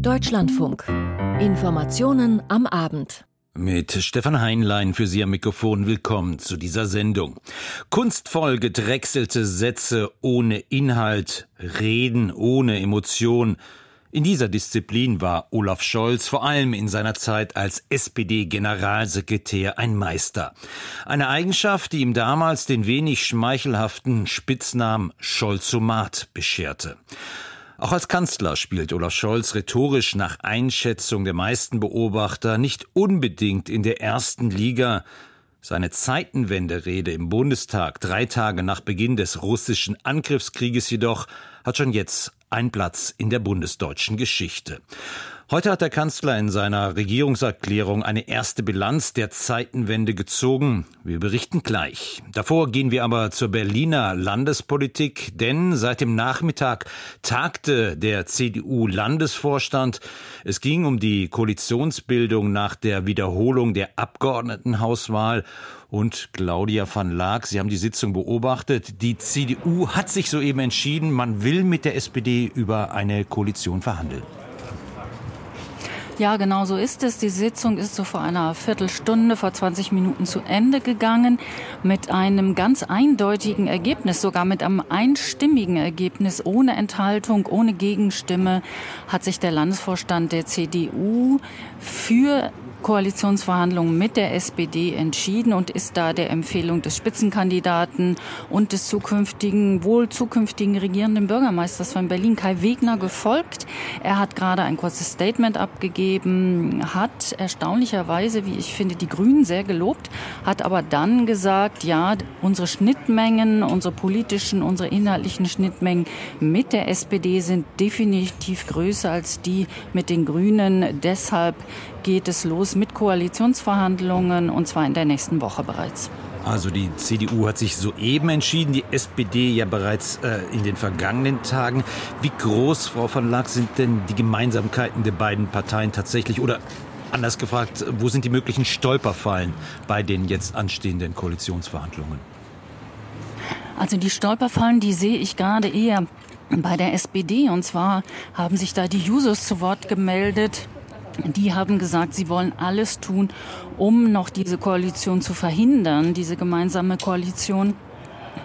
Deutschlandfunk. Informationen am Abend. Mit Stefan Heinlein für Sie am Mikrofon willkommen zu dieser Sendung. Kunstvoll gedrechselte Sätze ohne Inhalt, Reden ohne Emotion. In dieser Disziplin war Olaf Scholz vor allem in seiner Zeit als SPD-Generalsekretär ein Meister. Eine Eigenschaft, die ihm damals den wenig schmeichelhaften Spitznamen Scholzomat bescherte. Auch als Kanzler spielt Olaf Scholz rhetorisch nach Einschätzung der meisten Beobachter nicht unbedingt in der ersten Liga. Seine Zeitenwende-Rede im Bundestag drei Tage nach Beginn des russischen Angriffskrieges jedoch hat schon jetzt einen Platz in der bundesdeutschen Geschichte. Heute hat der Kanzler in seiner Regierungserklärung eine erste Bilanz der Zeitenwende gezogen. Wir berichten gleich. Davor gehen wir aber zur Berliner Landespolitik, denn seit dem Nachmittag tagte der CDU-Landesvorstand. Es ging um die Koalitionsbildung nach der Wiederholung der Abgeordnetenhauswahl und Claudia van Laak. Sie haben die Sitzung beobachtet. Die CDU hat sich soeben entschieden, man will mit der SPD über eine Koalition verhandeln. Ja, genau so ist es. Die Sitzung ist so vor einer Viertelstunde, vor 20 Minuten zu Ende gegangen mit einem ganz eindeutigen Ergebnis, sogar mit einem einstimmigen Ergebnis, ohne Enthaltung, ohne Gegenstimme, hat sich der Landesvorstand der CDU für Koalitionsverhandlungen mit der SPD entschieden und ist da der Empfehlung des Spitzenkandidaten und des zukünftigen, wohl zukünftigen regierenden Bürgermeisters von Berlin, Kai Wegner, gefolgt. Er hat gerade ein kurzes Statement abgegeben, hat erstaunlicherweise, wie ich finde, die Grünen sehr gelobt, hat aber dann gesagt, ja, unsere Schnittmengen, unsere politischen, unsere inhaltlichen Schnittmengen mit der SPD sind definitiv größer als die mit den Grünen. Deshalb geht es los mit Koalitionsverhandlungen und zwar in der nächsten Woche bereits. Also die CDU hat sich soeben entschieden, die SPD ja bereits äh, in den vergangenen Tagen. Wie groß, Frau von Lack, sind denn die Gemeinsamkeiten der beiden Parteien tatsächlich? Oder anders gefragt, wo sind die möglichen Stolperfallen bei den jetzt anstehenden Koalitionsverhandlungen? Also die Stolperfallen, die sehe ich gerade eher bei der SPD. Und zwar haben sich da die Jusos zu Wort gemeldet die haben gesagt, sie wollen alles tun, um noch diese Koalition zu verhindern, diese gemeinsame Koalition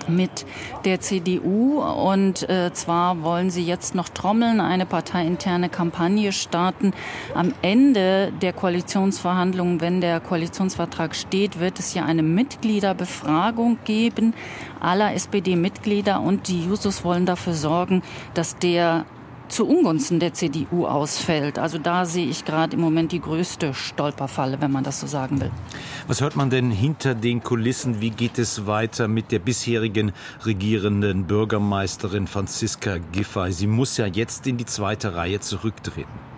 mit der CDU. Und äh, zwar wollen sie jetzt noch trommeln, eine parteiinterne Kampagne starten. Am Ende der Koalitionsverhandlungen, wenn der Koalitionsvertrag steht, wird es ja eine Mitgliederbefragung geben aller SPD-Mitglieder und die Jusos wollen dafür sorgen, dass der zu Ungunsten der CDU ausfällt. Also da sehe ich gerade im Moment die größte Stolperfalle, wenn man das so sagen will. Was hört man denn hinter den Kulissen? Wie geht es weiter mit der bisherigen regierenden Bürgermeisterin Franziska Giffey? Sie muss ja jetzt in die zweite Reihe zurücktreten.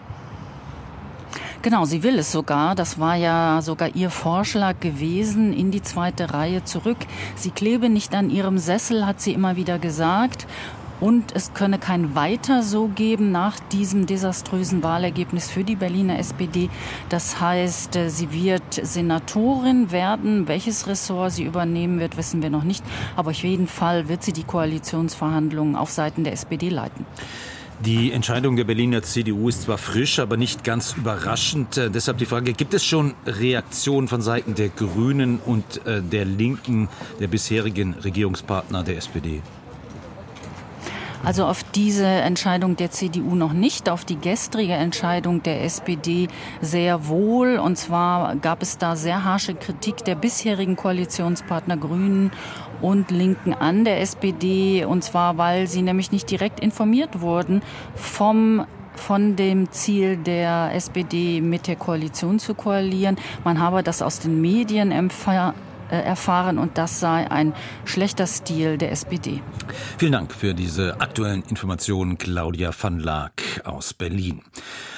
Genau, sie will es sogar. Das war ja sogar ihr Vorschlag gewesen, in die zweite Reihe zurück. Sie klebe nicht an ihrem Sessel, hat sie immer wieder gesagt. Und es könne kein Weiter so geben nach diesem desaströsen Wahlergebnis für die Berliner SPD. Das heißt, äh, sie wird Senatorin werden. Welches Ressort sie übernehmen wird, wissen wir noch nicht. Aber auf jeden Fall wird sie die Koalitionsverhandlungen auf Seiten der SPD leiten. Die Entscheidung der Berliner CDU ist zwar frisch, aber nicht ganz überraschend. Äh, deshalb die Frage, gibt es schon Reaktionen von Seiten der Grünen und äh, der Linken, der bisherigen Regierungspartner der SPD? Also auf diese Entscheidung der CDU noch nicht, auf die gestrige Entscheidung der SPD sehr wohl. Und zwar gab es da sehr harsche Kritik der bisherigen Koalitionspartner Grünen und Linken an der SPD. Und zwar, weil sie nämlich nicht direkt informiert wurden vom von dem Ziel der SPD mit der Koalition zu koalieren. Man habe das aus den Medien empfangen erfahren und das sei ein schlechter Stil der SPD. Vielen Dank für diese aktuellen Informationen, Claudia van Laak aus Berlin.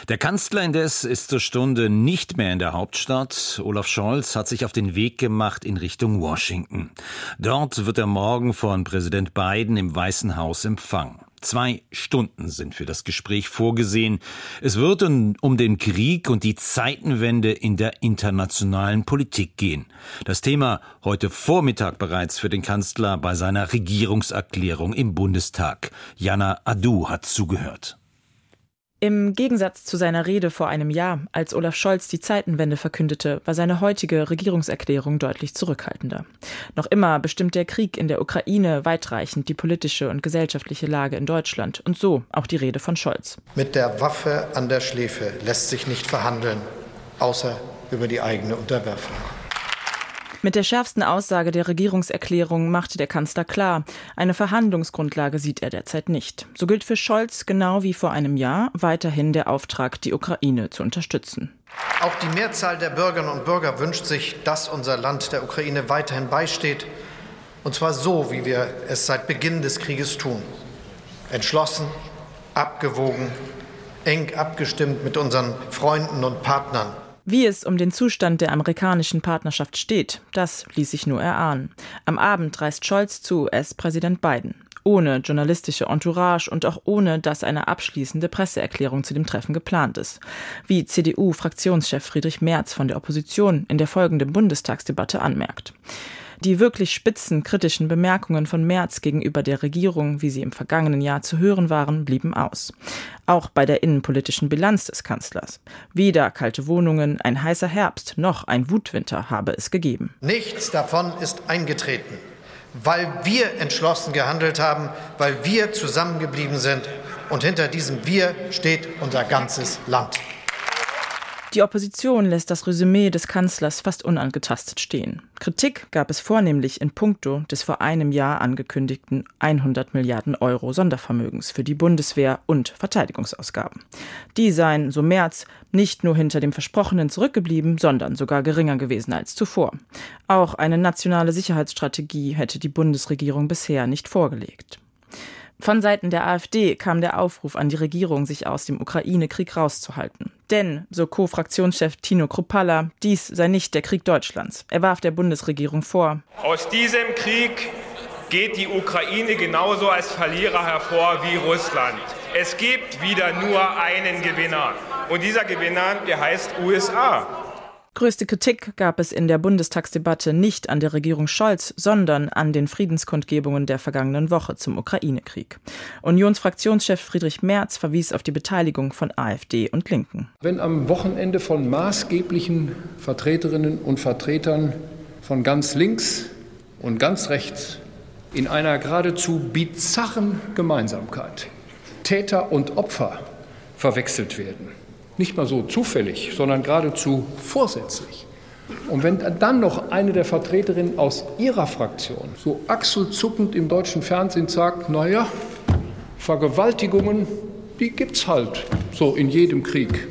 Der Kanzler indes ist zur Stunde nicht mehr in der Hauptstadt. Olaf Scholz hat sich auf den Weg gemacht in Richtung Washington. Dort wird er morgen von Präsident Biden im Weißen Haus empfangen. Zwei Stunden sind für das Gespräch vorgesehen. Es wird um den Krieg und die Zeitenwende in der internationalen Politik gehen. Das Thema heute Vormittag bereits für den Kanzler bei seiner Regierungserklärung im Bundestag. Jana Adu hat zugehört. Im Gegensatz zu seiner Rede vor einem Jahr, als Olaf Scholz die Zeitenwende verkündete, war seine heutige Regierungserklärung deutlich zurückhaltender. Noch immer bestimmt der Krieg in der Ukraine weitreichend die politische und gesellschaftliche Lage in Deutschland und so auch die Rede von Scholz. Mit der Waffe an der Schläfe lässt sich nicht verhandeln, außer über die eigene Unterwerfung. Mit der schärfsten Aussage der Regierungserklärung machte der Kanzler klar, eine Verhandlungsgrundlage sieht er derzeit nicht. So gilt für Scholz genau wie vor einem Jahr weiterhin der Auftrag, die Ukraine zu unterstützen. Auch die Mehrzahl der Bürgerinnen und Bürger wünscht sich, dass unser Land der Ukraine weiterhin beisteht, und zwar so, wie wir es seit Beginn des Krieges tun. Entschlossen, abgewogen, eng abgestimmt mit unseren Freunden und Partnern. Wie es um den Zustand der amerikanischen Partnerschaft steht, das ließ sich nur erahnen. Am Abend reist Scholz zu US-Präsident Biden. Ohne journalistische Entourage und auch ohne, dass eine abschließende Presseerklärung zu dem Treffen geplant ist. Wie CDU-Fraktionschef Friedrich Merz von der Opposition in der folgenden Bundestagsdebatte anmerkt. Die wirklich spitzen kritischen Bemerkungen von Merz gegenüber der Regierung, wie sie im vergangenen Jahr zu hören waren, blieben aus. Auch bei der innenpolitischen Bilanz des Kanzlers. Weder kalte Wohnungen, ein heißer Herbst noch ein Wutwinter habe es gegeben. Nichts davon ist eingetreten, weil wir entschlossen gehandelt haben, weil wir zusammengeblieben sind und hinter diesem Wir steht unser ganzes Land. Die Opposition lässt das Resümee des Kanzlers fast unangetastet stehen. Kritik gab es vornehmlich in puncto des vor einem Jahr angekündigten 100 Milliarden Euro Sondervermögens für die Bundeswehr und Verteidigungsausgaben. Die seien, so März, nicht nur hinter dem Versprochenen zurückgeblieben, sondern sogar geringer gewesen als zuvor. Auch eine nationale Sicherheitsstrategie hätte die Bundesregierung bisher nicht vorgelegt. Von Seiten der AfD kam der Aufruf an die Regierung, sich aus dem Ukraine-Krieg rauszuhalten. Denn, so Co-Fraktionschef Tino Kruppalla, dies sei nicht der Krieg Deutschlands. Er warf der Bundesregierung vor. Aus diesem Krieg geht die Ukraine genauso als Verlierer hervor wie Russland. Es gibt wieder nur einen Gewinner. Und dieser Gewinner, der heißt USA. Größte Kritik gab es in der Bundestagsdebatte nicht an der Regierung Scholz, sondern an den Friedenskundgebungen der vergangenen Woche zum Ukraine-Krieg. Unionsfraktionschef Friedrich Merz verwies auf die Beteiligung von AfD und Linken. Wenn am Wochenende von maßgeblichen Vertreterinnen und Vertretern von ganz links und ganz rechts in einer geradezu bizarren Gemeinsamkeit Täter und Opfer verwechselt werden, nicht mal so zufällig, sondern geradezu vorsätzlich. Und wenn dann noch eine der Vertreterinnen aus Ihrer Fraktion so achselzuckend im deutschen Fernsehen sagt, naja, Vergewaltigungen, die gibt's halt so in jedem Krieg.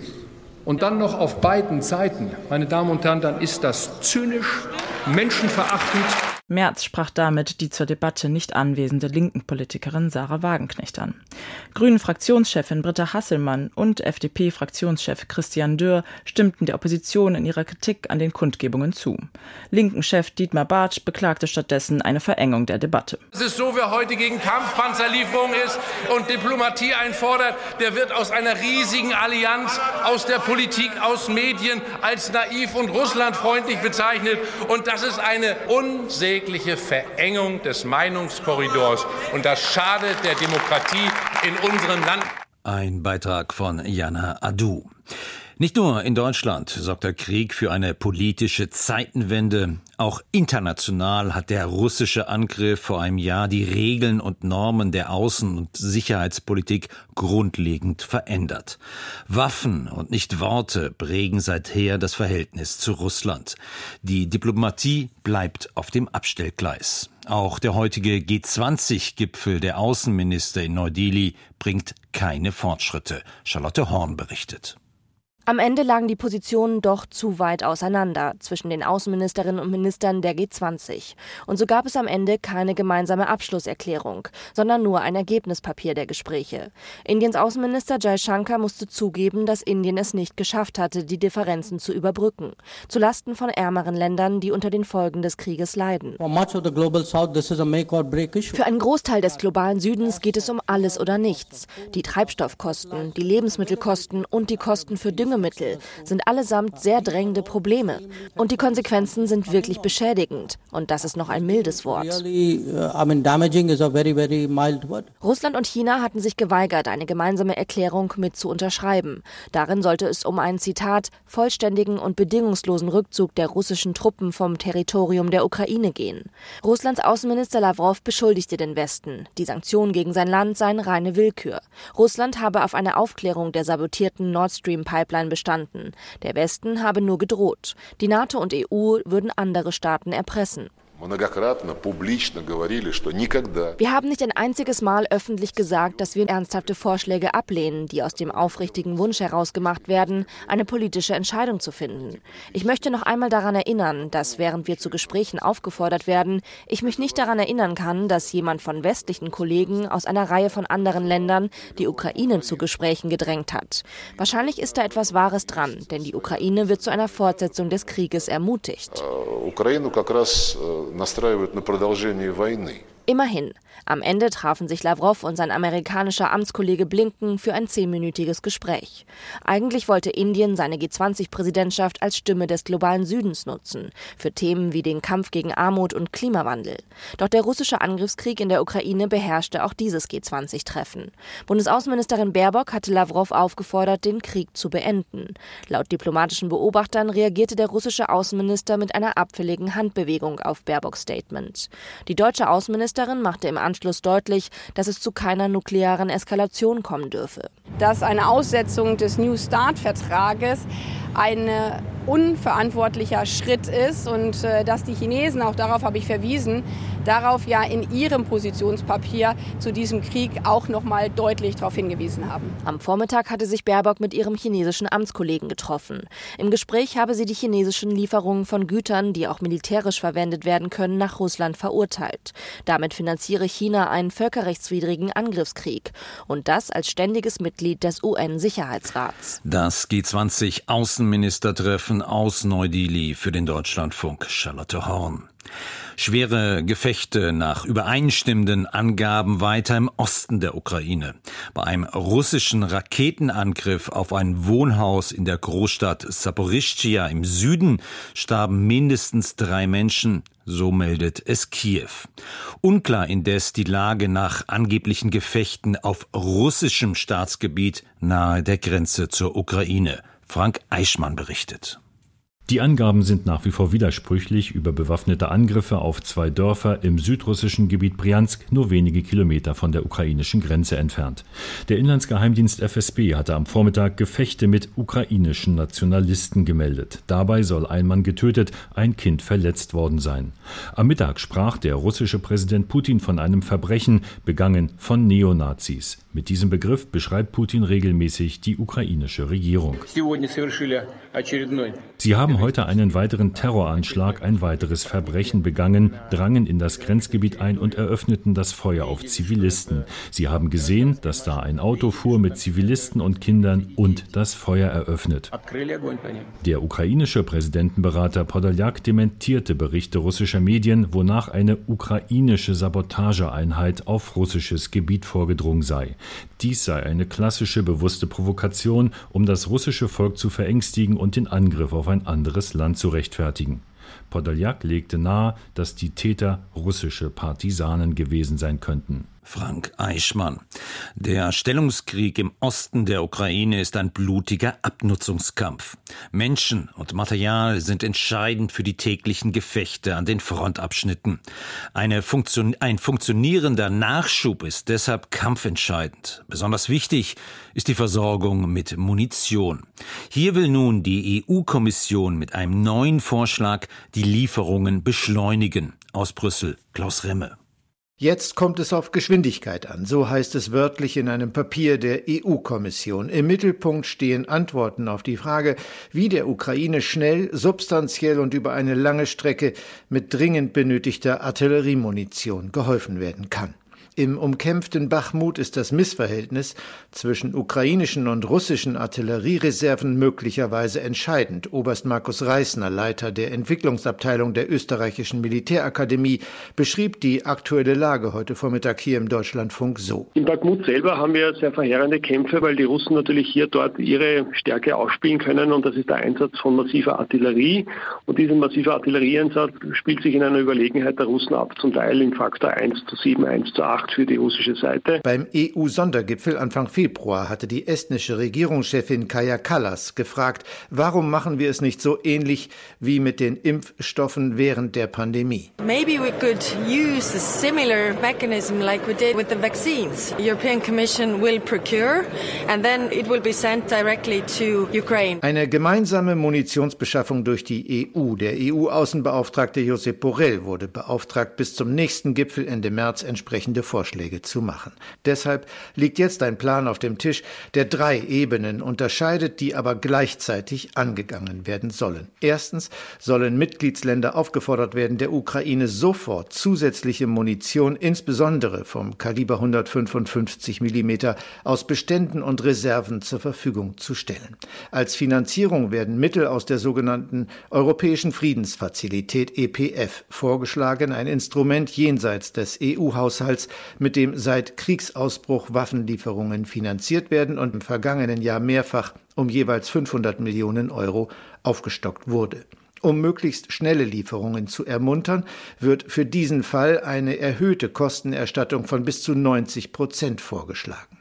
Und dann noch auf beiden Seiten, meine Damen und Herren, dann ist das zynisch, menschenverachtend Merz sprach damit die zur Debatte nicht anwesende linken Politikerin Sarah Wagenknecht an. Grünen Fraktionschefin Britta Hasselmann und FDP-Fraktionschef Christian Dürr stimmten der Opposition in ihrer Kritik an den Kundgebungen zu. Linken Chef Dietmar Bartsch beklagte stattdessen eine Verengung der Debatte. Es ist so, wer heute gegen Kampfpanzerlieferungen ist und Diplomatie einfordert, der wird aus einer riesigen Allianz aus der Politik, aus Medien als naiv und russlandfreundlich bezeichnet. Und das ist eine unsägliche unsägliche Verengung des Meinungskorridors. Und das schadet der Demokratie in unserem Land. Ein Beitrag von Jana Adu. Nicht nur in Deutschland sorgt der Krieg für eine politische Zeitenwende. Auch international hat der russische Angriff vor einem Jahr die Regeln und Normen der Außen- und Sicherheitspolitik grundlegend verändert. Waffen und nicht Worte prägen seither das Verhältnis zu Russland. Die Diplomatie bleibt auf dem Abstellgleis. Auch der heutige G20-Gipfel der Außenminister in Neu-Delhi bringt keine Fortschritte. Charlotte Horn berichtet. Am Ende lagen die Positionen doch zu weit auseinander zwischen den Außenministerinnen und Ministern der G20. Und so gab es am Ende keine gemeinsame Abschlusserklärung, sondern nur ein Ergebnispapier der Gespräche. Indiens Außenminister Jai Shankar musste zugeben, dass Indien es nicht geschafft hatte, die Differenzen zu überbrücken, zulasten von ärmeren Ländern, die unter den Folgen des Krieges leiden. Für einen Großteil des globalen Südens geht es um alles oder nichts. Die Treibstoffkosten, die Lebensmittelkosten und die Kosten für Dünger Düngemittel sind allesamt sehr drängende Probleme. Und die Konsequenzen sind wirklich beschädigend. Und das ist noch ein mildes Wort. Russland und China hatten sich geweigert, eine gemeinsame Erklärung mit zu unterschreiben. Darin sollte es um einen Zitat vollständigen und bedingungslosen Rückzug der russischen Truppen vom Territorium der Ukraine gehen. Russlands Außenminister Lavrov beschuldigte den Westen, die Sanktionen gegen sein Land seien reine Willkür. Russland habe auf eine Aufklärung der sabotierten Nord Stream Pipeline bestanden. Der Westen habe nur gedroht. Die NATO und EU würden andere Staaten erpressen. Wir haben nicht ein einziges Mal öffentlich gesagt, dass wir ernsthafte Vorschläge ablehnen, die aus dem aufrichtigen Wunsch heraus gemacht werden, eine politische Entscheidung zu finden. Ich möchte noch einmal daran erinnern, dass während wir zu Gesprächen aufgefordert werden, ich mich nicht daran erinnern kann, dass jemand von westlichen Kollegen aus einer Reihe von anderen Ländern die Ukraine zu Gesprächen gedrängt hat. Wahrscheinlich ist da etwas Wahres dran, denn die Ukraine wird zu einer Fortsetzung des Krieges ermutigt. Ukraine настраивают на продолжение войны. Immerhin, am Ende trafen sich Lavrov und sein amerikanischer Amtskollege Blinken für ein zehnminütiges Gespräch. Eigentlich wollte Indien seine G20-Präsidentschaft als Stimme des globalen Südens nutzen, für Themen wie den Kampf gegen Armut und Klimawandel. Doch der russische Angriffskrieg in der Ukraine beherrschte auch dieses G20-Treffen. Bundesaußenministerin Baerbock hatte Lavrov aufgefordert, den Krieg zu beenden. Laut diplomatischen Beobachtern reagierte der russische Außenminister mit einer abfälligen Handbewegung auf Baerbocks Statement. Die deutsche Außenministerin Außenministerin machte im Anschluss deutlich, dass es zu keiner nuklearen Eskalation kommen dürfe. Dass eine Aussetzung des New Start-Vertrages eine unverantwortlicher Schritt ist und äh, dass die Chinesen, auch darauf habe ich verwiesen, darauf ja in ihrem Positionspapier zu diesem Krieg auch noch mal deutlich darauf hingewiesen haben. Am Vormittag hatte sich Baerbock mit ihrem chinesischen Amtskollegen getroffen. Im Gespräch habe sie die chinesischen Lieferungen von Gütern, die auch militärisch verwendet werden können, nach Russland verurteilt. Damit finanziere China einen völkerrechtswidrigen Angriffskrieg und das als ständiges Mitglied des UN-Sicherheitsrats. Das G20-Außenministertreffen Treffen aus Neu-Delhi für den Deutschlandfunk Charlotte Horn. Schwere Gefechte nach übereinstimmenden Angaben weiter im Osten der Ukraine. Bei einem russischen Raketenangriff auf ein Wohnhaus in der Großstadt Saporischschia im Süden starben mindestens drei Menschen, so meldet es Kiew. Unklar indes die Lage nach angeblichen Gefechten auf russischem Staatsgebiet nahe der Grenze zur Ukraine. Frank Eichmann berichtet. Die Angaben sind nach wie vor widersprüchlich über bewaffnete Angriffe auf zwei Dörfer im südrussischen Gebiet Briansk, nur wenige Kilometer von der ukrainischen Grenze entfernt. Der Inlandsgeheimdienst FSB hatte am Vormittag Gefechte mit ukrainischen Nationalisten gemeldet. Dabei soll ein Mann getötet, ein Kind verletzt worden sein. Am Mittag sprach der russische Präsident Putin von einem Verbrechen begangen von Neonazis. Mit diesem Begriff beschreibt Putin regelmäßig die ukrainische Regierung. Sie haben heute einen weiteren Terroranschlag, ein weiteres Verbrechen begangen, drangen in das Grenzgebiet ein und eröffneten das Feuer auf Zivilisten. Sie haben gesehen, dass da ein Auto fuhr mit Zivilisten und Kindern und das Feuer eröffnet. Der ukrainische Präsidentenberater Podoljak dementierte Berichte russischer Medien, wonach eine ukrainische Sabotageeinheit auf russisches Gebiet vorgedrungen sei. Dies sei eine klassische bewusste Provokation, um das russische Volk zu verängstigen und den Angriff auf ein anderes Land zu rechtfertigen. Podoljak legte nahe, dass die Täter russische Partisanen gewesen sein könnten. Frank Eichmann. Der Stellungskrieg im Osten der Ukraine ist ein blutiger Abnutzungskampf. Menschen und Material sind entscheidend für die täglichen Gefechte an den Frontabschnitten. Funktion ein funktionierender Nachschub ist deshalb kampfentscheidend. Besonders wichtig ist die Versorgung mit Munition. Hier will nun die EU-Kommission mit einem neuen Vorschlag die Lieferungen beschleunigen. Aus Brüssel, Klaus Remme. Jetzt kommt es auf Geschwindigkeit an, so heißt es wörtlich in einem Papier der EU-Kommission. Im Mittelpunkt stehen Antworten auf die Frage, wie der Ukraine schnell, substanziell und über eine lange Strecke mit dringend benötigter Artilleriemunition geholfen werden kann. Im umkämpften Bachmut ist das Missverhältnis zwischen ukrainischen und russischen Artilleriereserven möglicherweise entscheidend. Oberst Markus Reisner, Leiter der Entwicklungsabteilung der österreichischen Militärakademie, beschrieb die aktuelle Lage heute Vormittag hier im Deutschlandfunk so. In Bakhmut selber haben wir sehr verheerende Kämpfe, weil die Russen natürlich hier dort ihre Stärke ausspielen können und das ist der Einsatz von massiver Artillerie. Und dieser massive Artillerieeinsatz spielt sich in einer Überlegenheit der Russen ab, zum Teil im Faktor 1 zu 7, 1 zu 8 gemacht für die russische Seite. Beim EU-Sondergipfel Anfang Februar hatte die estnische Regierungschefin Kaja Kallas gefragt, warum machen wir es nicht so ähnlich wie mit den Impfstoffen während der Pandemie? Maybe we could use a similar mechanism like we did with the vaccines. The European Commission will procure and then it will be sent directly to Ukraine. Eine gemeinsame Munitionsbeschaffung durch die EU. Der EU-Außenbeauftragte Josep Borrell wurde beauftragt, bis zum nächsten Gipfel Ende März entsprechende Vorschläge zu machen. Deshalb liegt jetzt ein Plan auf dem Tisch, der drei Ebenen unterscheidet, die aber gleichzeitig angegangen werden sollen. Erstens sollen Mitgliedsländer aufgefordert werden, der Ukraine sofort zusätzliche Munition, insbesondere vom Kaliber 155 mm, aus Beständen und Reserven zur Verfügung zu stellen. Als Finanzierung werden Mittel aus der sogenannten Europäischen Friedensfazilität EPF vorgeschlagen, ein Instrument jenseits des EU-Haushalts, mit dem seit Kriegsausbruch Waffenlieferungen finanziert werden und im vergangenen Jahr mehrfach um jeweils 500 Millionen Euro aufgestockt wurde. Um möglichst schnelle Lieferungen zu ermuntern, wird für diesen Fall eine erhöhte Kostenerstattung von bis zu 90 Prozent vorgeschlagen.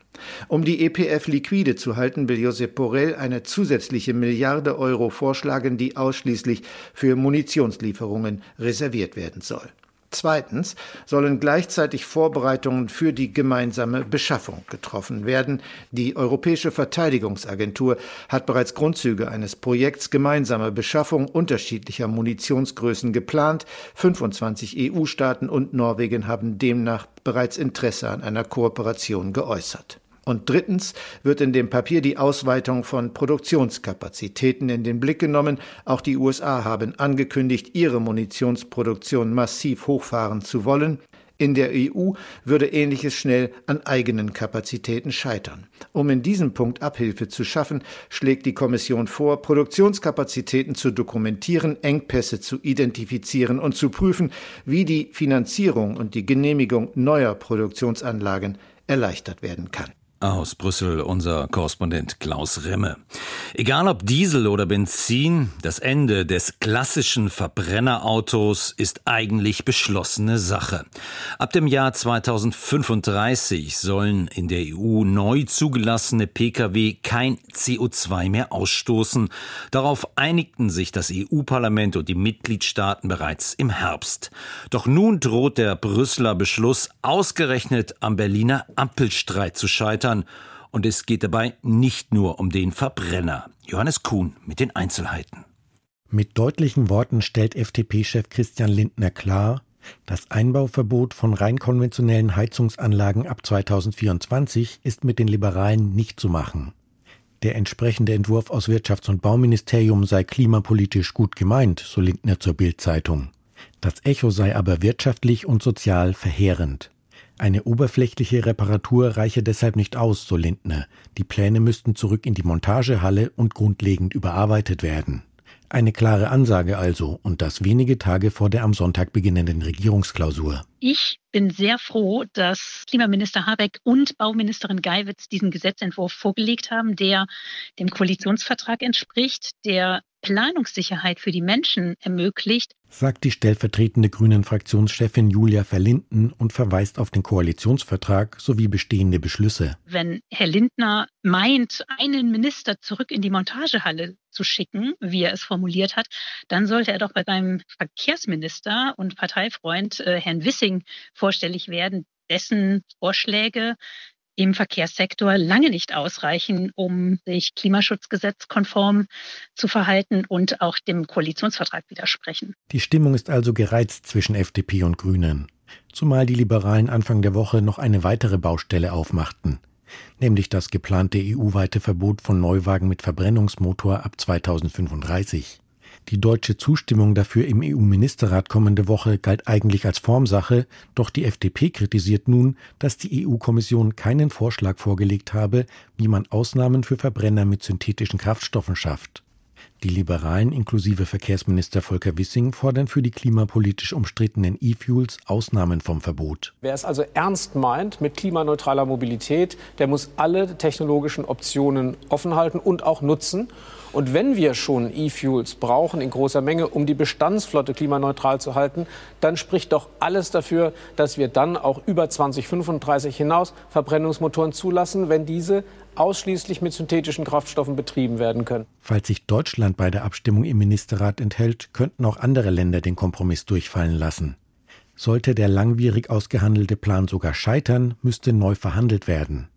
Um die EPF liquide zu halten, will Josep Borrell eine zusätzliche Milliarde Euro vorschlagen, die ausschließlich für Munitionslieferungen reserviert werden soll. Zweitens sollen gleichzeitig Vorbereitungen für die gemeinsame Beschaffung getroffen werden. Die Europäische Verteidigungsagentur hat bereits Grundzüge eines Projekts gemeinsamer Beschaffung unterschiedlicher Munitionsgrößen geplant. 25 EU-Staaten und Norwegen haben demnach bereits Interesse an einer Kooperation geäußert. Und drittens wird in dem Papier die Ausweitung von Produktionskapazitäten in den Blick genommen. Auch die USA haben angekündigt, ihre Munitionsproduktion massiv hochfahren zu wollen. In der EU würde Ähnliches schnell an eigenen Kapazitäten scheitern. Um in diesem Punkt Abhilfe zu schaffen, schlägt die Kommission vor, Produktionskapazitäten zu dokumentieren, Engpässe zu identifizieren und zu prüfen, wie die Finanzierung und die Genehmigung neuer Produktionsanlagen erleichtert werden kann. Aus Brüssel unser Korrespondent Klaus Remme. Egal ob Diesel oder Benzin, das Ende des klassischen Verbrennerautos ist eigentlich beschlossene Sache. Ab dem Jahr 2035 sollen in der EU neu zugelassene Pkw kein CO2 mehr ausstoßen. Darauf einigten sich das EU-Parlament und die Mitgliedstaaten bereits im Herbst. Doch nun droht der Brüsseler Beschluss ausgerechnet am Berliner Ampelstreit zu scheitern Verbrenntern. Und es geht dabei nicht nur um den Verbrenner. Johannes Kuhn mit den Einzelheiten. Mit deutlichen Worten stellt FDP-Chef Christian Lindner klar, das Einbauverbot von rein konventionellen Heizungsanlagen ab 2024 ist mit den Liberalen nicht zu machen. Der entsprechende Entwurf aus Wirtschafts- und Bauministerium sei klimapolitisch gut gemeint, so Lindner zur Bild-Zeitung. Das Echo sei aber wirtschaftlich und sozial verheerend. Eine oberflächliche Reparatur reiche deshalb nicht aus, so Lindner. Die Pläne müssten zurück in die Montagehalle und grundlegend überarbeitet werden. Eine klare Ansage also, und das wenige Tage vor der am Sonntag beginnenden Regierungsklausur. Ich bin sehr froh, dass Klimaminister Habeck und Bauministerin Geiwitz diesen Gesetzentwurf vorgelegt haben, der dem Koalitionsvertrag entspricht, der Planungssicherheit für die Menschen ermöglicht, sagt die stellvertretende Grünen-Fraktionschefin Julia Verlinden und verweist auf den Koalitionsvertrag sowie bestehende Beschlüsse. Wenn Herr Lindner meint, einen Minister zurück in die Montagehalle zu schicken, wie er es formuliert hat, dann sollte er doch bei seinem Verkehrsminister und Parteifreund äh, Herrn Wissing vorstellig werden, dessen Vorschläge im Verkehrssektor lange nicht ausreichen, um sich klimaschutzgesetzkonform zu verhalten und auch dem Koalitionsvertrag widersprechen. Die Stimmung ist also gereizt zwischen FDP und Grünen, zumal die Liberalen Anfang der Woche noch eine weitere Baustelle aufmachten, nämlich das geplante EU-weite Verbot von Neuwagen mit Verbrennungsmotor ab 2035. Die deutsche Zustimmung dafür im EU-Ministerrat kommende Woche galt eigentlich als Formsache, doch die FDP kritisiert nun, dass die EU-Kommission keinen Vorschlag vorgelegt habe, wie man Ausnahmen für Verbrenner mit synthetischen Kraftstoffen schafft. Die Liberalen inklusive Verkehrsminister Volker Wissing fordern für die klimapolitisch umstrittenen E-Fuels Ausnahmen vom Verbot. Wer es also ernst meint mit klimaneutraler Mobilität, der muss alle technologischen Optionen offen halten und auch nutzen. Und wenn wir schon E-Fuels brauchen in großer Menge, um die Bestandsflotte klimaneutral zu halten, dann spricht doch alles dafür, dass wir dann auch über 2035 hinaus Verbrennungsmotoren zulassen, wenn diese ausschließlich mit synthetischen Kraftstoffen betrieben werden können. Falls sich Deutschland bei der Abstimmung im Ministerrat enthält, könnten auch andere Länder den Kompromiss durchfallen lassen. Sollte der langwierig ausgehandelte Plan sogar scheitern, müsste neu verhandelt werden.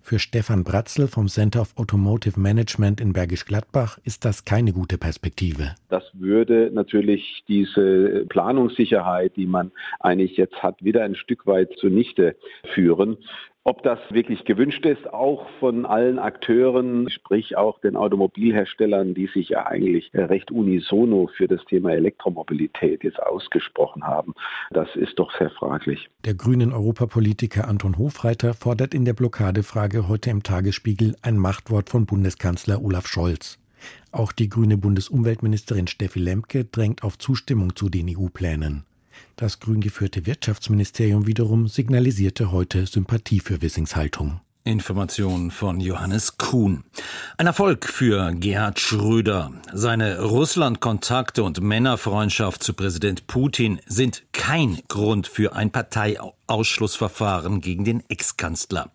Für Stefan Bratzel vom Center of Automotive Management in Bergisch Gladbach ist das keine gute Perspektive. Das würde natürlich diese Planungssicherheit, die man eigentlich jetzt hat, wieder ein Stück weit zunichte führen. Ob das wirklich gewünscht ist, auch von allen Akteuren, sprich auch den Automobilherstellern, die sich ja eigentlich recht unisono für das Thema Elektromobilität jetzt ausgesprochen haben, das ist doch sehr fraglich. Der grünen Europapolitiker Anton Hofreiter fordert in der Blockadefrage heute im Tagesspiegel ein Machtwort von Bundeskanzler Olaf Scholz. Auch die grüne Bundesumweltministerin Steffi Lemke drängt auf Zustimmung zu den EU-Plänen. Das grün geführte Wirtschaftsministerium wiederum signalisierte heute Sympathie für Wissings Haltung. Informationen von Johannes Kuhn. Ein Erfolg für Gerhard Schröder. Seine Russland-Kontakte und Männerfreundschaft zu Präsident Putin sind kein Grund für ein Parteiausschlussverfahren gegen den Ex-Kanzler.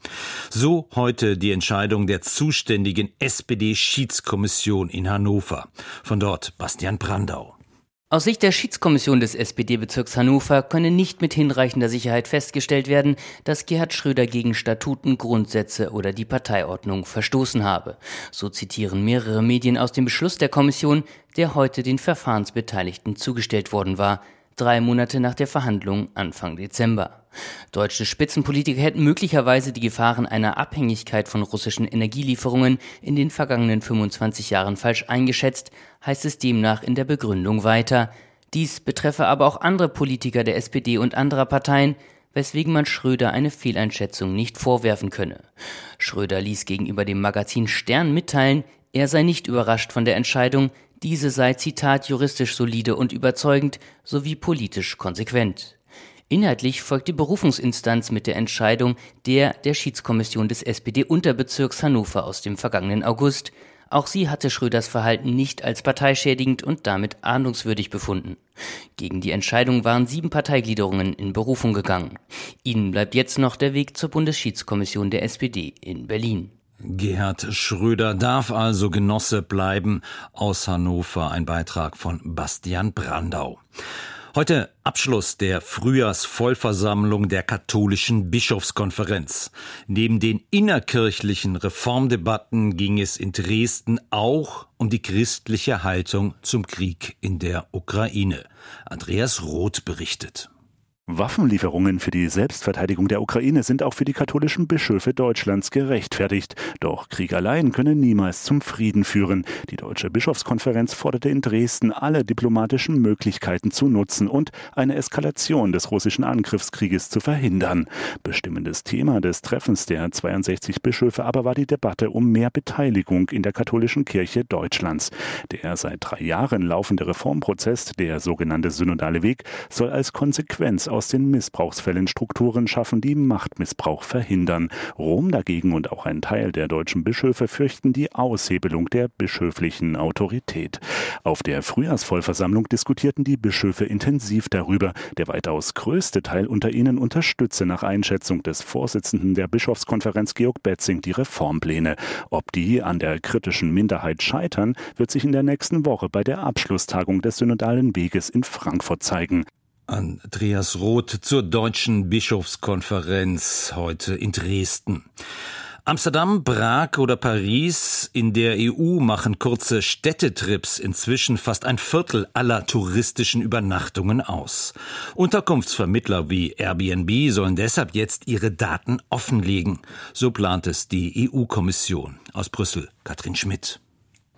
So heute die Entscheidung der zuständigen SPD-Schiedskommission in Hannover. Von dort Bastian Brandau. Aus Sicht der Schiedskommission des SPD-Bezirks Hannover könne nicht mit hinreichender Sicherheit festgestellt werden, dass Gerhard Schröder gegen Statuten, Grundsätze oder die Parteiordnung verstoßen habe. So zitieren mehrere Medien aus dem Beschluss der Kommission, der heute den Verfahrensbeteiligten zugestellt worden war drei Monate nach der Verhandlung Anfang Dezember. Deutsche Spitzenpolitiker hätten möglicherweise die Gefahren einer Abhängigkeit von russischen Energielieferungen in den vergangenen 25 Jahren falsch eingeschätzt, heißt es demnach in der Begründung weiter. Dies betreffe aber auch andere Politiker der SPD und anderer Parteien, weswegen man Schröder eine Fehleinschätzung nicht vorwerfen könne. Schröder ließ gegenüber dem Magazin Stern mitteilen, er sei nicht überrascht von der Entscheidung, diese sei, Zitat, juristisch solide und überzeugend sowie politisch konsequent. Inhaltlich folgt die Berufungsinstanz mit der Entscheidung der der Schiedskommission des SPD-Unterbezirks Hannover aus dem vergangenen August. Auch sie hatte Schröders Verhalten nicht als parteischädigend und damit ahndungswürdig befunden. Gegen die Entscheidung waren sieben Parteigliederungen in Berufung gegangen. Ihnen bleibt jetzt noch der Weg zur Bundesschiedskommission der SPD in Berlin. Gerhard Schröder darf also Genosse bleiben. Aus Hannover ein Beitrag von Bastian Brandau. Heute Abschluss der Frühjahrsvollversammlung der katholischen Bischofskonferenz. Neben den innerkirchlichen Reformdebatten ging es in Dresden auch um die christliche Haltung zum Krieg in der Ukraine. Andreas Roth berichtet. Waffenlieferungen für die Selbstverteidigung der Ukraine sind auch für die katholischen Bischöfe Deutschlands gerechtfertigt. Doch Krieg allein könne niemals zum Frieden führen. Die Deutsche Bischofskonferenz forderte in Dresden, alle diplomatischen Möglichkeiten zu nutzen und eine Eskalation des russischen Angriffskrieges zu verhindern. Bestimmendes Thema des Treffens der 62 Bischöfe aber war die Debatte um mehr Beteiligung in der katholischen Kirche Deutschlands. Der seit drei Jahren laufende Reformprozess, der sogenannte synodale Weg, soll als Konsequenz aus aus den Missbrauchsfällen Strukturen schaffen, die Machtmissbrauch verhindern. Rom dagegen und auch ein Teil der deutschen Bischöfe fürchten die Aushebelung der bischöflichen Autorität. Auf der Frühjahrsvollversammlung diskutierten die Bischöfe intensiv darüber. Der weitaus größte Teil unter ihnen unterstütze nach Einschätzung des Vorsitzenden der Bischofskonferenz Georg Betzing die Reformpläne. Ob die an der kritischen Minderheit scheitern, wird sich in der nächsten Woche bei der Abschlusstagung des synodalen Weges in Frankfurt zeigen. Andreas Roth zur Deutschen Bischofskonferenz heute in Dresden. Amsterdam, Prag oder Paris, in der EU machen kurze Städtetrips inzwischen fast ein Viertel aller touristischen Übernachtungen aus. Unterkunftsvermittler wie Airbnb sollen deshalb jetzt ihre Daten offenlegen. So plant es die EU-Kommission. Aus Brüssel, Katrin Schmidt.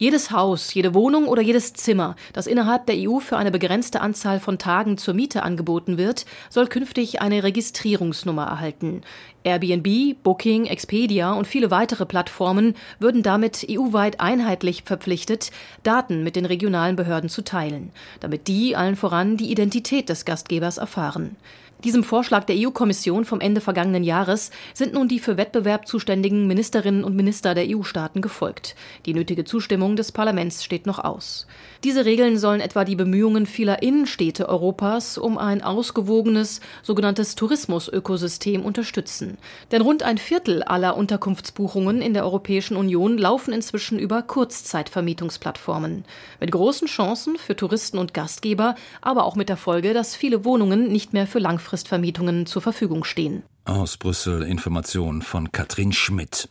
Jedes Haus, jede Wohnung oder jedes Zimmer, das innerhalb der EU für eine begrenzte Anzahl von Tagen zur Miete angeboten wird, soll künftig eine Registrierungsnummer erhalten. Airbnb, Booking, Expedia und viele weitere Plattformen würden damit EU-weit einheitlich verpflichtet, Daten mit den regionalen Behörden zu teilen, damit die allen voran die Identität des Gastgebers erfahren. Diesem Vorschlag der EU-Kommission vom Ende vergangenen Jahres sind nun die für Wettbewerb zuständigen Ministerinnen und Minister der EU-Staaten gefolgt. Die nötige Zustimmung des Parlaments steht noch aus. Diese Regeln sollen etwa die Bemühungen vieler Innenstädte Europas um ein ausgewogenes sogenanntes Tourismusökosystem unterstützen. Denn rund ein Viertel aller Unterkunftsbuchungen in der Europäischen Union laufen inzwischen über Kurzzeitvermietungsplattformen. Mit großen Chancen für Touristen und Gastgeber, aber auch mit der Folge, dass viele Wohnungen nicht mehr für Langfristvermietungen zur Verfügung stehen. Aus Brüssel Information von Katrin Schmidt.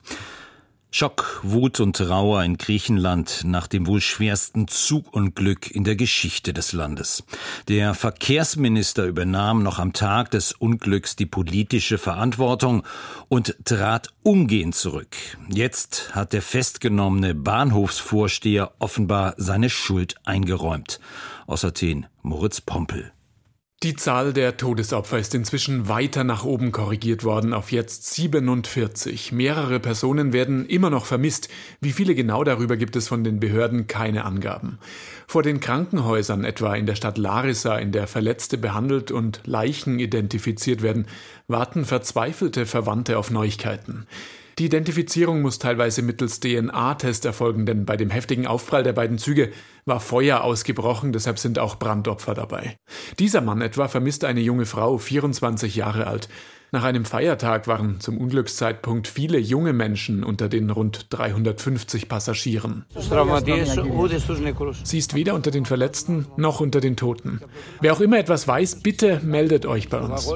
Schock, Wut und Trauer in Griechenland nach dem wohl schwersten Zugunglück in der Geschichte des Landes. Der Verkehrsminister übernahm noch am Tag des Unglücks die politische Verantwortung und trat umgehend zurück. Jetzt hat der festgenommene Bahnhofsvorsteher offenbar seine Schuld eingeräumt. Aus Athen Moritz Pompel. Die Zahl der Todesopfer ist inzwischen weiter nach oben korrigiert worden auf jetzt 47. Mehrere Personen werden immer noch vermisst. Wie viele genau darüber gibt es von den Behörden keine Angaben. Vor den Krankenhäusern, etwa in der Stadt Larissa, in der Verletzte behandelt und Leichen identifiziert werden, warten verzweifelte Verwandte auf Neuigkeiten. Die Identifizierung muss teilweise mittels DNA-Test erfolgen, denn bei dem heftigen Aufprall der beiden Züge war Feuer ausgebrochen, deshalb sind auch Brandopfer dabei. Dieser Mann etwa vermisste eine junge Frau, 24 Jahre alt. Nach einem Feiertag waren zum Unglückszeitpunkt viele junge Menschen unter den rund 350 Passagieren. Sie ist weder unter den Verletzten noch unter den Toten. Wer auch immer etwas weiß, bitte meldet euch bei uns.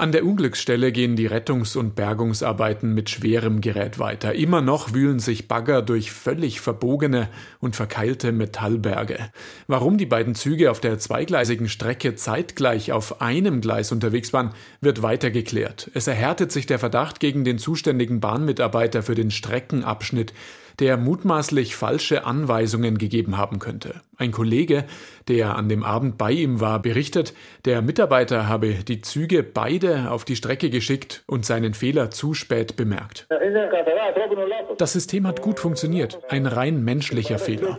An der Unglücksstelle gehen die Rettungs- und Bergungsarbeiten mit schwerem Gerät weiter. Immer noch wühlen sich Bagger durch völlig verbogene und verkeilte Metallberge. Warum die beiden Züge auf der zweigleisigen Strecke zeitgleich auf einem Gleis unterwegs waren, wird weiter geklärt. Es erhärtet sich der Verdacht gegen den zuständigen Bahnmitarbeiter für den Streckenabschnitt, der mutmaßlich falsche Anweisungen gegeben haben könnte. Ein Kollege, der an dem Abend bei ihm war, berichtet, der Mitarbeiter habe die Züge beide auf die Strecke geschickt und seinen Fehler zu spät bemerkt. Das System hat gut funktioniert, ein rein menschlicher Fehler.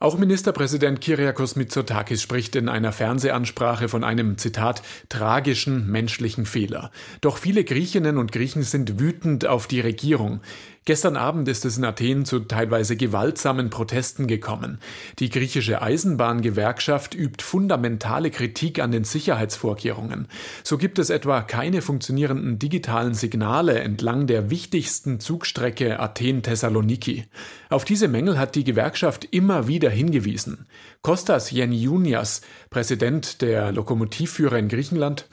Auch Ministerpräsident Kyriakos Mitsotakis spricht in einer Fernsehansprache von einem, Zitat, tragischen menschlichen Fehler. Doch viele Griechinnen und Griechen sind wütend auf die Regierung. Gestern Abend ist es in Athen zu teilweise gewaltsamen Protesten gekommen. Die griechische Eisenbahngewerkschaft übt fundamentale Kritik an den Sicherheitsvorkehrungen. So gibt es etwa keine funktionierenden digitalen Signale entlang der wichtigsten Zugstrecke Athen-Thessaloniki. Auf diese Mängel hat die Gewerkschaft immer wieder hingewiesen. Kostas Yeniunias, Präsident der Lokomotivführer in Griechenland.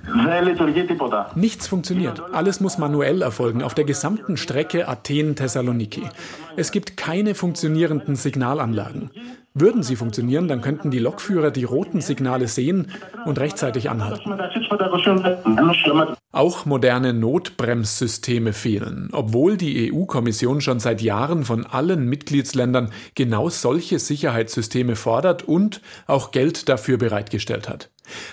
Nichts funktioniert. Alles muss manuell erfolgen auf der gesamten Strecke Athen-Thessaloniki. Es gibt keine funktionierenden Signalanlagen. Würden sie funktionieren, dann könnten die Lokführer die roten Signale sehen und rechtzeitig anhalten. Auch moderne Notbremssysteme fehlen, obwohl die EU-Kommission schon seit Jahren von allen Mitgliedsländern genau solche Sicherheitssysteme fordert und auch Geld dafür bereitgestellt hat.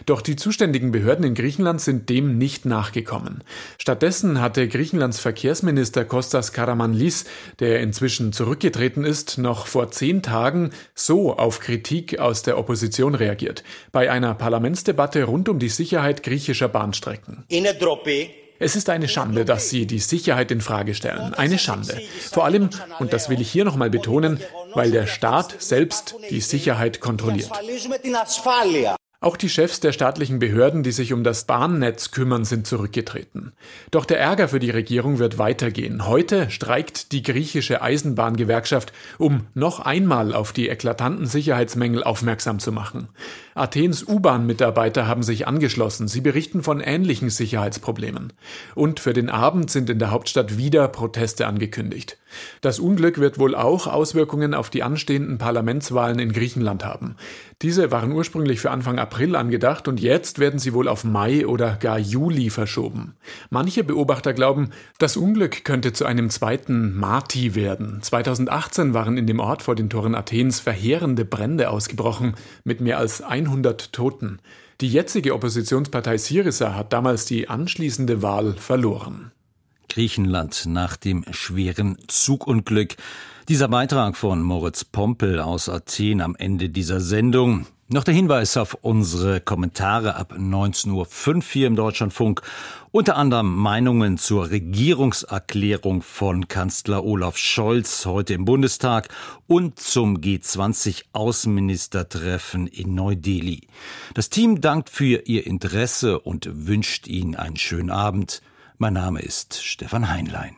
Doch die zuständigen Behörden in Griechenland sind dem nicht nachgekommen. Stattdessen hatte Griechenlands Verkehrsminister Kostas Karamanlis, der inzwischen zurückgetreten ist, noch vor zehn Tagen so auf Kritik aus der Opposition reagiert. Bei einer Parlamentsdebatte rund um die Sicherheit griechischer Bahnstrecken. Es ist eine Schande, dass Sie die Sicherheit in Frage stellen. Eine Schande. Vor allem, und das will ich hier nochmal betonen, weil der Staat selbst die Sicherheit kontrolliert. Auch die Chefs der staatlichen Behörden, die sich um das Bahnnetz kümmern, sind zurückgetreten. Doch der Ärger für die Regierung wird weitergehen. Heute streikt die griechische Eisenbahngewerkschaft, um noch einmal auf die eklatanten Sicherheitsmängel aufmerksam zu machen. Athens U-Bahn-Mitarbeiter haben sich angeschlossen. Sie berichten von ähnlichen Sicherheitsproblemen. Und für den Abend sind in der Hauptstadt wieder Proteste angekündigt. Das Unglück wird wohl auch Auswirkungen auf die anstehenden Parlamentswahlen in Griechenland haben. Diese waren ursprünglich für Anfang April angedacht und jetzt werden sie wohl auf Mai oder gar Juli verschoben. Manche Beobachter glauben, das Unglück könnte zu einem zweiten Marti werden. 2018 waren in dem Ort vor den Toren Athens verheerende Brände ausgebrochen mit mehr als 100 Toten. Die jetzige Oppositionspartei Syriza hat damals die anschließende Wahl verloren. Griechenland nach dem schweren Zugunglück. Dieser Beitrag von Moritz Pompel aus Athen am Ende dieser Sendung. Noch der Hinweis auf unsere Kommentare ab 19.05 Uhr hier im Deutschlandfunk. Unter anderem Meinungen zur Regierungserklärung von Kanzler Olaf Scholz heute im Bundestag und zum G20-Außenministertreffen in Neu-Delhi. Das Team dankt für Ihr Interesse und wünscht Ihnen einen schönen Abend. Mein Name ist Stefan Heinlein.